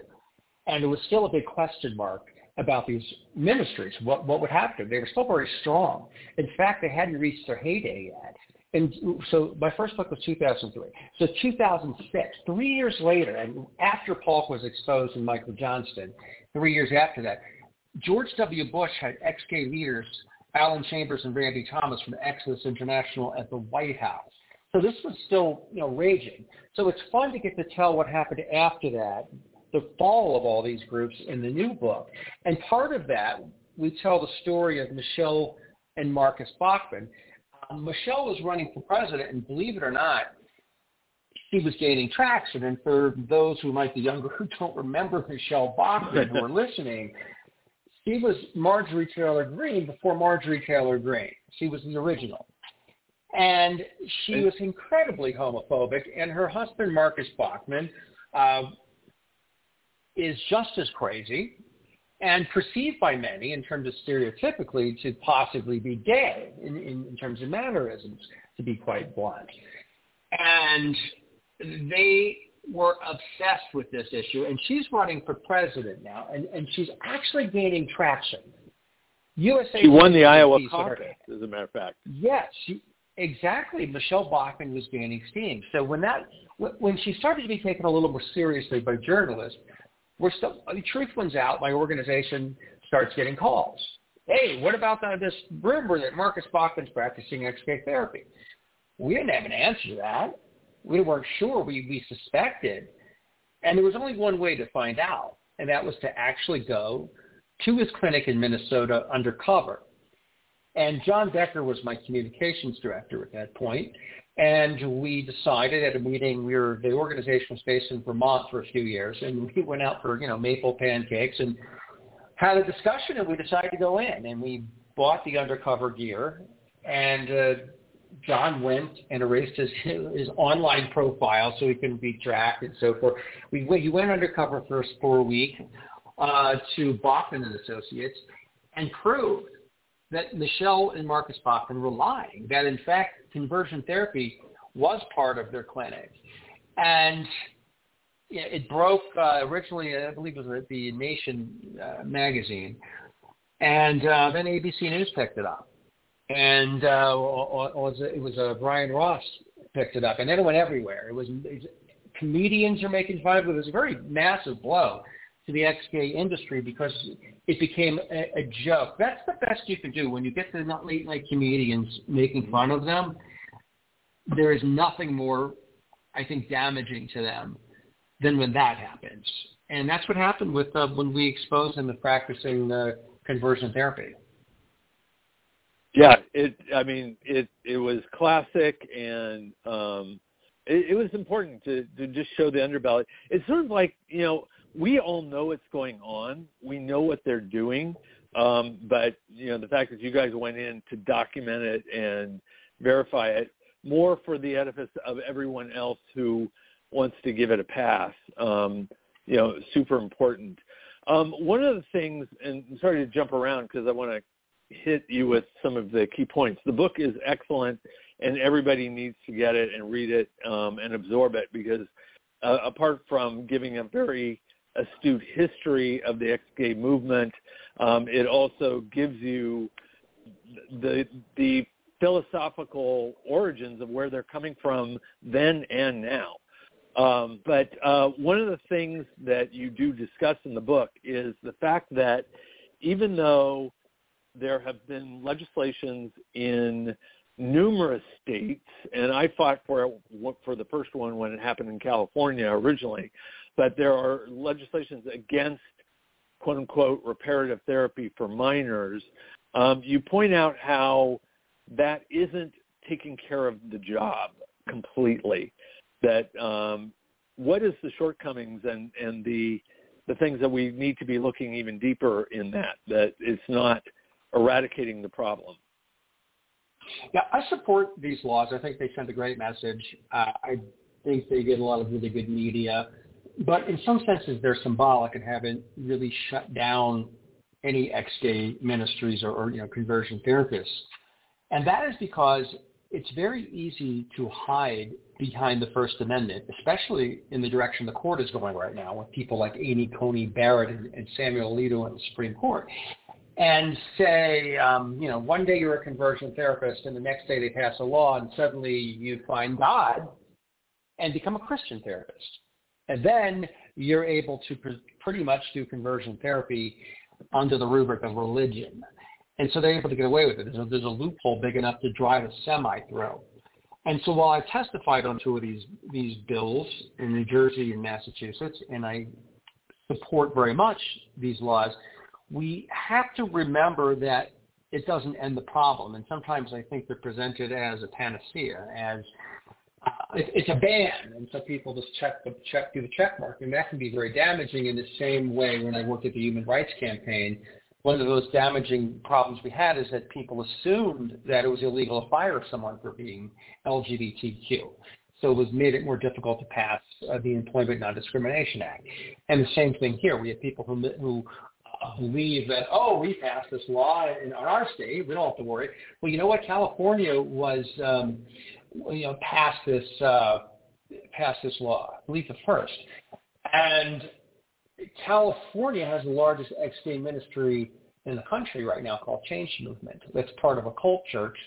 and it was still a big question mark about these ministries. What what would happen? They were still very strong. In fact, they hadn't reached their heyday yet. And so my first book was 2003. So 2006, three years later, and after Paulk was exposed and Michael Johnston, three years after that, George W. Bush had ex-gay leaders, Alan Chambers and Randy Thomas from Exodus International at the White House. So this was still, you know, raging. So it's fun to get to tell what happened after that, the fall of all these groups in the new book. And part of that, we tell the story of Michele and Marcus Bachmann. Um, Michele was running for president, and believe it or not, she was gaining traction. And for those who might be younger who don't remember Michele Bachmann who are *laughs* listening, she was Marjorie Taylor Greene before Marjorie Taylor Greene. She was the original. And she was incredibly homophobic, and her husband, Marcus Bachmann, uh, is just as crazy and perceived by many in terms of stereotypically to possibly be gay in, in, in terms of mannerisms, to be quite blunt. And they were obsessed with this issue, and she's running for president now, and, and she's actually gaining traction. USA she won the Iowa caucus, as a matter of fact. Yes, she, exactly. Michele Bachmann was gaining steam. So when that, when she started to be taken a little more seriously by journalists, we're still the truth wins out. My organization starts getting calls. Hey, what about the, this rumor that Marcus Bachmann's practicing ex-gay therapy? We didn't have an answer to that we weren't sure. We, we suspected. And there was only one way to find out, and that was to actually go to his clinic in Minnesota undercover. And John Becker was my communications director at that point. And we decided at a meeting, we were, the organization was based in Vermont for a few years, and we went out for, you know, maple pancakes and had a discussion, and we decided to go in. And we bought the undercover gear and uh, John went and erased his his online profile so he couldn't be tracked and so forth. We he went undercover for a week uh, to Bachmann and Associates and proved that Michele and Marcus Bachmann were lying. That in fact conversion therapy was part of their clinic, and it broke uh, originally. I believe it was the Nation uh, magazine, and uh, then ABC News picked it up and uh, was it was uh, Brian Ross picked it up, and then it went everywhere. It was comedians are making fun of it. It was a very massive blow to the ex-gay industry because it became a, a joke. That's the best you can do when you get the late night comedians making fun of them. There is nothing more, I think, damaging to them than when that happens. And that's what happened with uh, when we exposed them to practicing uh, conversion therapy. Yeah, it. I mean, it it was classic, and um, it, it was important to to just show the underbelly. It's sort of like you know we all know what's going on. We know what they're doing, um, but you know the fact that you guys went in to document it and verify it more for the edifice of everyone else who wants to give it a pass. Um, you know, super important. Um, one of the things, and I'm sorry to jump around because I want to hit you with some of the key points. The book is excellent, and everybody needs to get it and read it um, and absorb it because uh, apart from giving a very astute history of the ex-gay movement, um, it also gives you the the philosophical origins of where they're coming from then and now. Um, but uh, one of the things that you do discuss in the book is the fact that even though there have been legislations in numerous states, and I fought for it for the first one when it happened in California originally, but there are legislations against quote unquote reparative therapy for minors. Um, you point out how that isn't taking care of the job completely. That um, what is the shortcomings and and the the things that we need to be looking even deeper in that, that it's not eradicating the problem. Yeah, I support these laws. I think they send a great message. Uh, I think they get a lot of really good media. But in some senses, they're symbolic and haven't really shut down any ex-gay ministries or, or you know conversion therapists. And that is because it's very easy to hide behind the First Amendment, especially in the direction the court is going right now with people like Amy Coney Barrett and, Samuel Alito in the Supreme Court. And say, um, you know, one day you're a conversion therapist and the next day they pass a law and suddenly you find God and become a Christian therapist. And then you're able to pr- pretty much do conversion therapy under the rubric of religion. And so they're able to get away with it. There's a, there's a loophole big enough to drive a semi through. And so while I testified on two of these these bills in New Jersey and Massachusetts, and I support very much these laws, we have to remember that it doesn't end the problem. And sometimes I think they're presented as a panacea, as uh, it, it's a ban, and so people just check the check do the check mark, and that can be very damaging. In the same way, when I worked at the Human Rights Campaign, one of those damaging problems we had is that people assumed that it was illegal to fire someone for being LGBTQ. So it was made it more difficult to pass uh, the Employment Non-Discrimination Act. And the same thing here. We have people who, who uh, believe that, oh, we passed this law in our state. We don't have to worry. Well, you know what? California was, um, you know, passed this, uh, passed this law, I believe the first. And California has the largest ex-gay ministry in the country right now called Change Movement. That's part of a cult church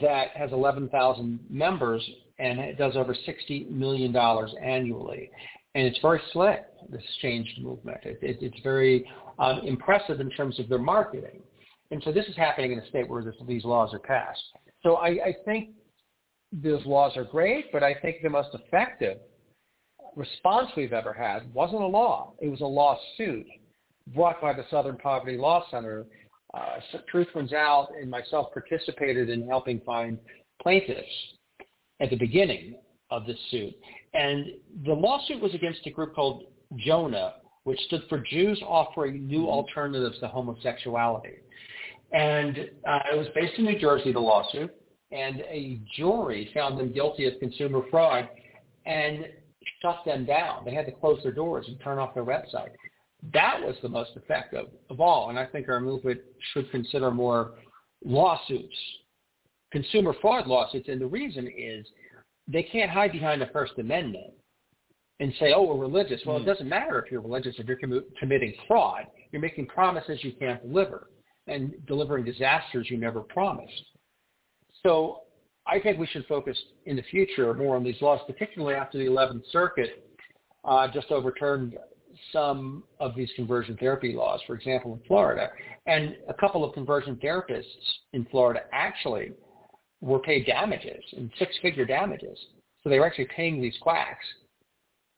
that has 11,000 members and it does over $60 million annually. And it's very slick, this Change Movement. It, it, it's very um, impressive in terms of their marketing. And so this is happening in a state where this, these laws are passed. So I, I think those laws are great, but I think the most effective response we've ever had wasn't a law. It was a lawsuit brought by the Southern Poverty Law Center. Uh, Truth Wins Out and myself participated in helping find plaintiffs at the beginning of this suit. And the lawsuit was against a group called Jonah, which stood for Jews Offering New Alternatives to Homosexuality. And uh, it was based in New Jersey, the lawsuit, and a jury found them guilty of consumer fraud and shut them down. They had to close their doors and turn off their website. That was the most effective of all, and I think our movement should consider more lawsuits, consumer fraud lawsuits, and the reason is they can't hide behind the First Amendment and say, oh, we're religious. Well, mm. it doesn't matter if you're religious if you're com- committing fraud. You're making promises you can't deliver and delivering disasters you never promised. So I think we should focus in the future more on these laws, particularly after the 11th Circuit uh, just overturned some of these conversion therapy laws, for example, in Florida. And a couple of conversion therapists in Florida actually were paid damages, and six-figure damages. So they were actually paying these quacks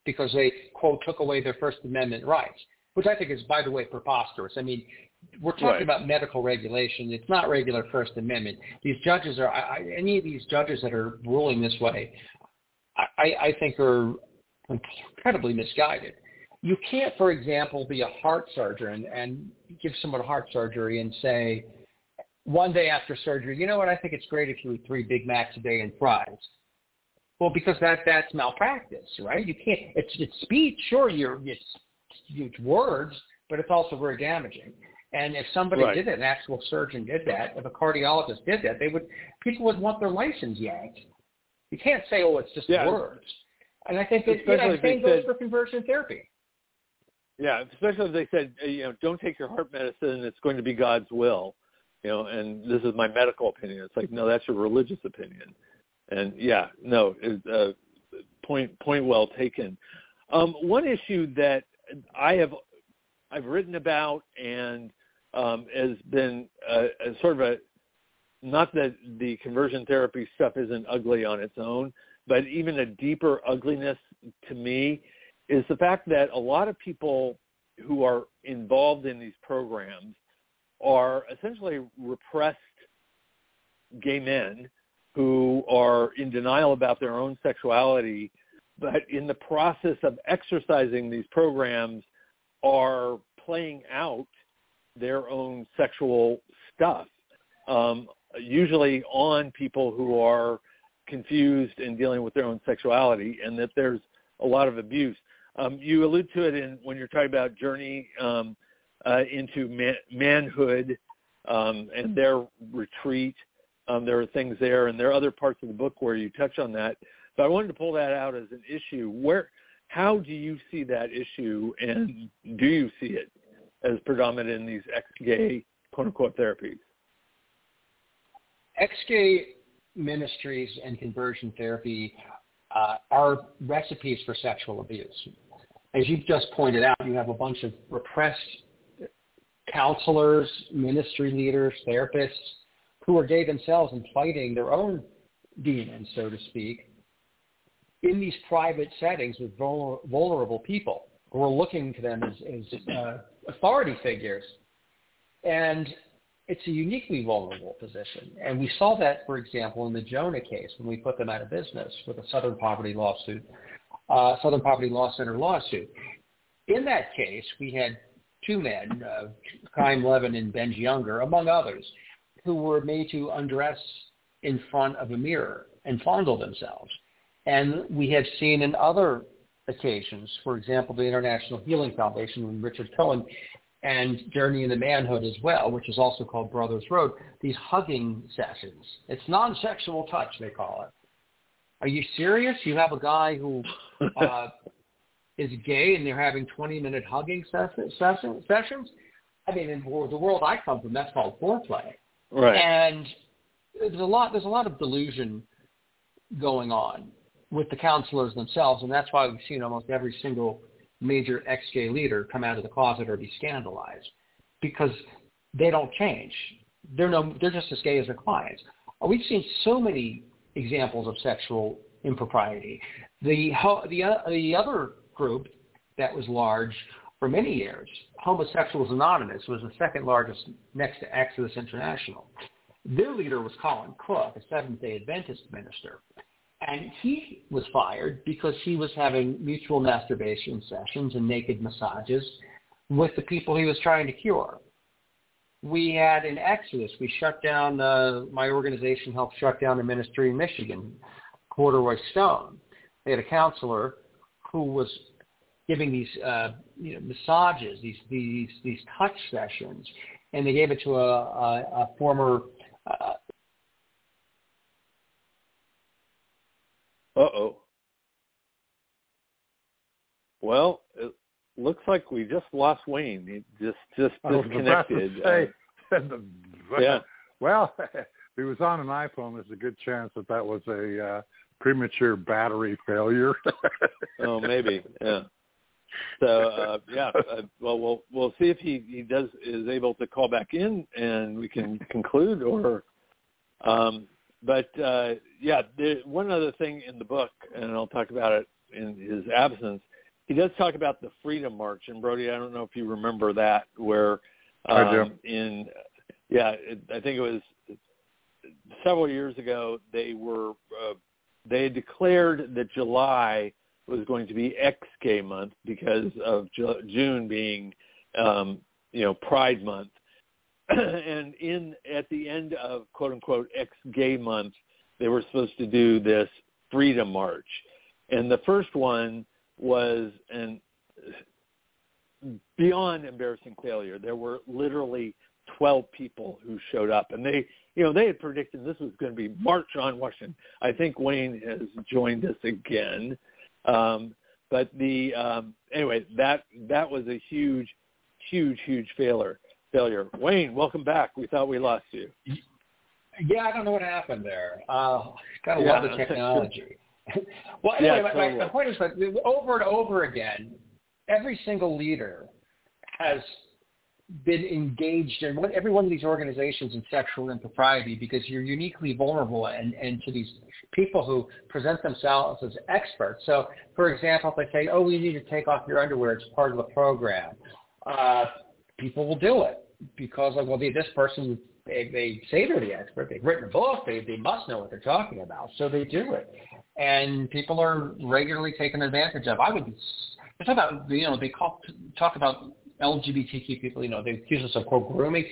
because they, quote, took away their First Amendment rights, which I think is, by the way, preposterous. I mean, we're talking right. about medical regulation. It's not regular First Amendment. These judges are I, any of these judges that are ruling this way. I, I think are incredibly misguided. You can't, for example, be a heart surgeon and give someone heart surgery and say one day after surgery, you know what? I think it's great if you eat three Big Macs a day and fries. Well, because that that's malpractice, right? You can't. It's it's speech. Sure, you're it's, it's words, but it's also very damaging. And if somebody right. did it, an actual surgeon did that, if a cardiologist did that, they would people would want their license yanked. You can't say, "Oh, it's just yeah. words." And I think that yeah, same goes said, for conversion therapy. Yeah, especially if they said, you know, don't take your heart medicine; it's going to be God's will. You know, and this is my medical opinion. It's like, no, that's your religious opinion. And yeah, no, uh, point point well taken. Um, one issue that I have I've written about and um, has been a, a sort of a not that the conversion therapy stuff isn't ugly on its own, but even a deeper ugliness to me is the fact that a lot of people who are involved in these programs are essentially repressed gay men who are in denial about their own sexuality, but in the process of exercising these programs are playing out their own sexual stuff, um, usually on people who are confused and dealing with their own sexuality, and that there's a lot of abuse. Um, you allude to it in when you're talking about journey um, uh, into man- manhood um, and their retreat. Um, there are things there, and there are other parts of the book where you touch on that. But I wanted to pull that out as an issue. Where, how do you see that issue, and do you see it as predominant in these ex-gay quote-unquote therapies? Ex-gay ministries and conversion therapy uh, are recipes for sexual abuse. As you've just pointed out, you have a bunch of repressed counselors, ministry leaders, therapists who are gay themselves and fighting their own demons, so to speak, in these private settings with vulnerable people who are looking to them as, as uh, authority figures. And it's a uniquely vulnerable position. And we saw that, for example, in the Jonah case when we put them out of business with a Southern Poverty lawsuit, uh, Southern Poverty Law Center lawsuit. In that case, we had two men, uh, Levin and Benji Unger, among others, who were made to undress in front of a mirror and fondle themselves. And we have seen in other occasions, for example, the International Healing Foundation when Richard Cohen and Journey into Manhood as well, which is also called Brothers Road, these hugging sessions. It's non-sexual touch, they call it. Are you serious? You have a guy who uh, is gay and they're having 20-minute hugging sessions? sessions? I mean, in the world I come from, that's called foreplay. Right. And there's a lot, there's a lot of delusion going on with the counselors themselves, and that's why we've seen almost every single major ex-gay leader come out of the closet or be scandalized because they don't change. They're no, they're just as gay as their clients. We've seen so many examples of sexual impropriety. The the uh, the other group that was large for many years, Homosexuals Anonymous, was the second largest next to Exodus International. Their leader was Colin Cook, a Seventh-day Adventist minister. And he was fired because he was having mutual masturbation sessions and naked massages with the people he was trying to cure. We had in Exodus, we shut down, uh, my organization helped shut down a ministry in Michigan, Corduroy Stone. They had a counselor who was giving these uh, you know, massages, these, these, these touch sessions, and they gave it to a, a, a former uh, Uh-oh. Well, it looks like we just lost Wayne. He just just disconnected. Say, *laughs* uh, yeah. Well, if *laughs* he was on an iPhone, there's a good chance that that was a uh, premature battery failure. *laughs* oh, maybe. Yeah. So uh, yeah, uh, well, we'll we'll see if he he does is able to call back in and we can conclude, or um, but uh, yeah, there, one other thing in the book, and I'll talk about it in his absence. He does talk about the Freedom March, and Brody, I don't know if you remember that, where um, I do. in yeah, it, I think it was several years ago. They were uh, they declared that July was going to be ex-gay month because of Ju- June being um, you know Pride Month, *coughs* and in at the end of quote unquote ex gay month, they were supposed to do this freedom march. And the first one was an beyond embarrassing failure. There were literally 12 people who showed up and they, you know, they had predicted this was going to be March on Washington. I think Wayne has joined us again. Um, but the, um, anyway, that, that was a huge, huge, huge failure failure. Wayne, welcome back. We thought we lost you. Yeah, I don't know what happened there. Uh, gotta yeah, love the technology. *laughs* well, anyway, yeah, my, totally. my point is that over and over again, every single leader has been engaged in one, every one of these organizations in sexual impropriety because you're uniquely vulnerable and, and to these people who present themselves as experts. So, for example, if they say, oh, we need to take off your underwear, it's part of the program, uh, people will do it because like, well, they, this person, they, they say they're the expert. They've written a book. They, they must know what they're talking about. So they do it. And people are regularly taken advantage of. I would they talk about you know they call, talk about LGBTQ people. You know, they accuse us of quote grooming.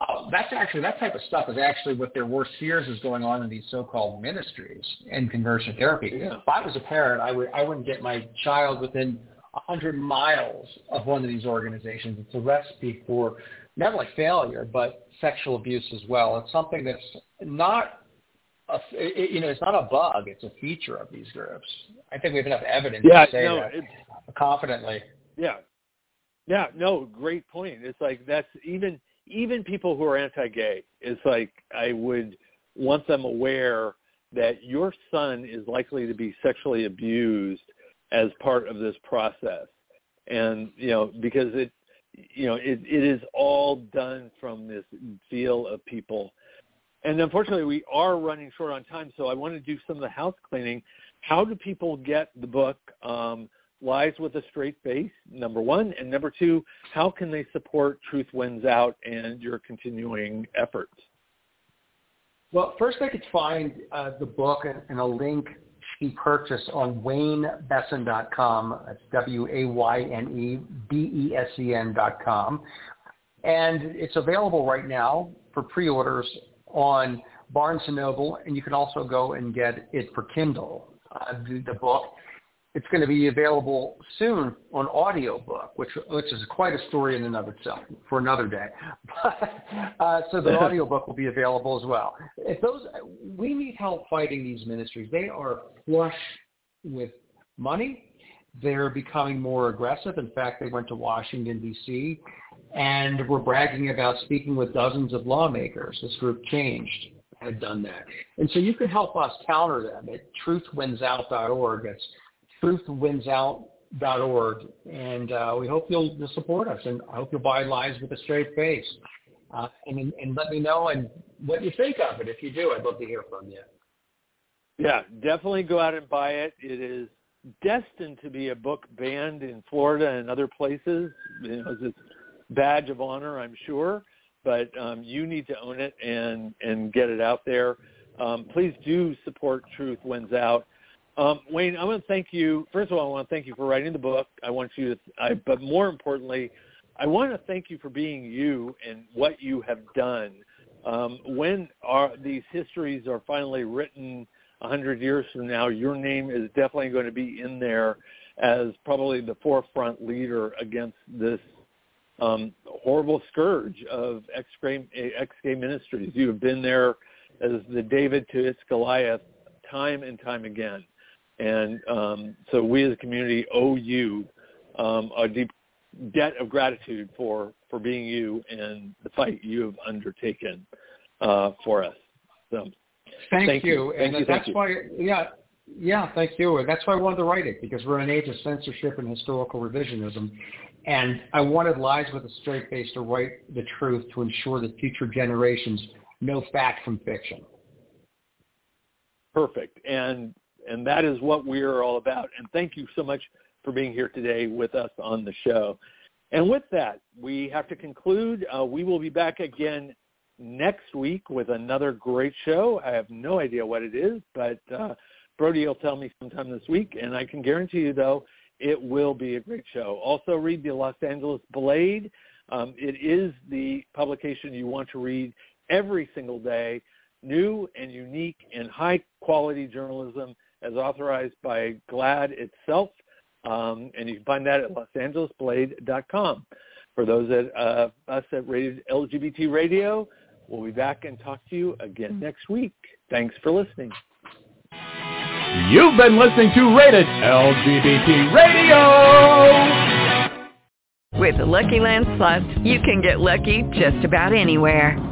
Uh, that's actually that type of stuff is actually what their worst fears is going on in these so-called ministries and conversion therapy. Yeah. If I was a parent, I would I wouldn't get my child within a hundred miles of one of these organizations. It's a recipe for not only failure but sexual abuse as well. It's something that's not a, you know, it's not a bug; it's a feature of these groups. I think we have enough evidence yeah, to say no, that confidently. Yeah, yeah, no, great point. It's like that's even even people who are anti-gay. It's like I would want them aware that your son is likely to be sexually abused as part of this process, and you know because it you know it, it is all done from this feel of people and unfortunately, we are running short on time, so I want to do some of the house cleaning. How do people get the book um, Lies with a Straight Face, number one? And number two, how can they support Truth Wins Out and your continuing efforts? Well, first they could find uh, the book and, and a link be purchased on waynebesen.com. That's W-A-Y-N-E-B-E-S-E-N dot com. And it's available right now for pre-orders on Barnes & Noble, and you can also go and get it for Kindle, uh, the book. It's going to be available soon on audiobook, which which is quite a story in and of itself for another day. *laughs* uh, so the audiobook will be available as well. If those we need help fighting these ministries. They are flush with money. They're becoming more aggressive. In fact, they went to Washington D.C and were bragging about speaking with dozens of lawmakers. This group changed had done that. And so you can help us counter them at truthwinsout.org. That's truthwinsout.org. And uh, we hope you'll, you'll, support us, and I hope you'll buy Lies with a Straight Face. Uh, and, and let me know and what you think of it. If you do, I'd love to hear from you. Yeah, definitely go out and buy it. It is destined to be a book banned in Florida and other places. You know, it's a badge of honor, I'm sure, but um, you need to own it and and get it out there. Um, please do support Truth Wins Out. Um, Wayne, I want to thank you. First of all, I want to thank you for writing the book. I want you to, I, but more importantly, I want to thank you for being you and what you have done. Um, when our, these histories are finally written a hundred years from now, your name is definitely going to be in there as probably the forefront leader against this um, horrible scourge of ex-gay ministries. You have been there as the David to its Goliath time and time again. And um, so we as a community owe you um, a deep debt of gratitude for, for being you and the fight you have undertaken uh, for us. So, thank, thank you. you. And thank that's you, why, yeah, yeah, thank you. And that's why I wanted to write it because we're in an age of censorship and historical revisionism. And I wanted Lies with a Straight Face to write the truth to ensure that future generations know fact from fiction. Perfect. And and that is what we are all about. And thank you so much for being here today with us on the show. And with that, we have to conclude. Uh, we will be back again next week with another great show. I have no idea what it is, but uh, Brody will tell me sometime this week. And I can guarantee you, though, it will be a great show. Also read the Los Angeles Blade. Um, it is the publication you want to read every single day. New and unique and high quality journalism as authorized by GLAAD itself. Um, and you can find that at losangelesblade.com. For those at uh, us at Rated LGBT Radio, we'll be back and talk to you again next week. Thanks for listening. You've been listening to Rated LGBT Radio. With the Lucky Land Slots, you can get lucky just about anywhere.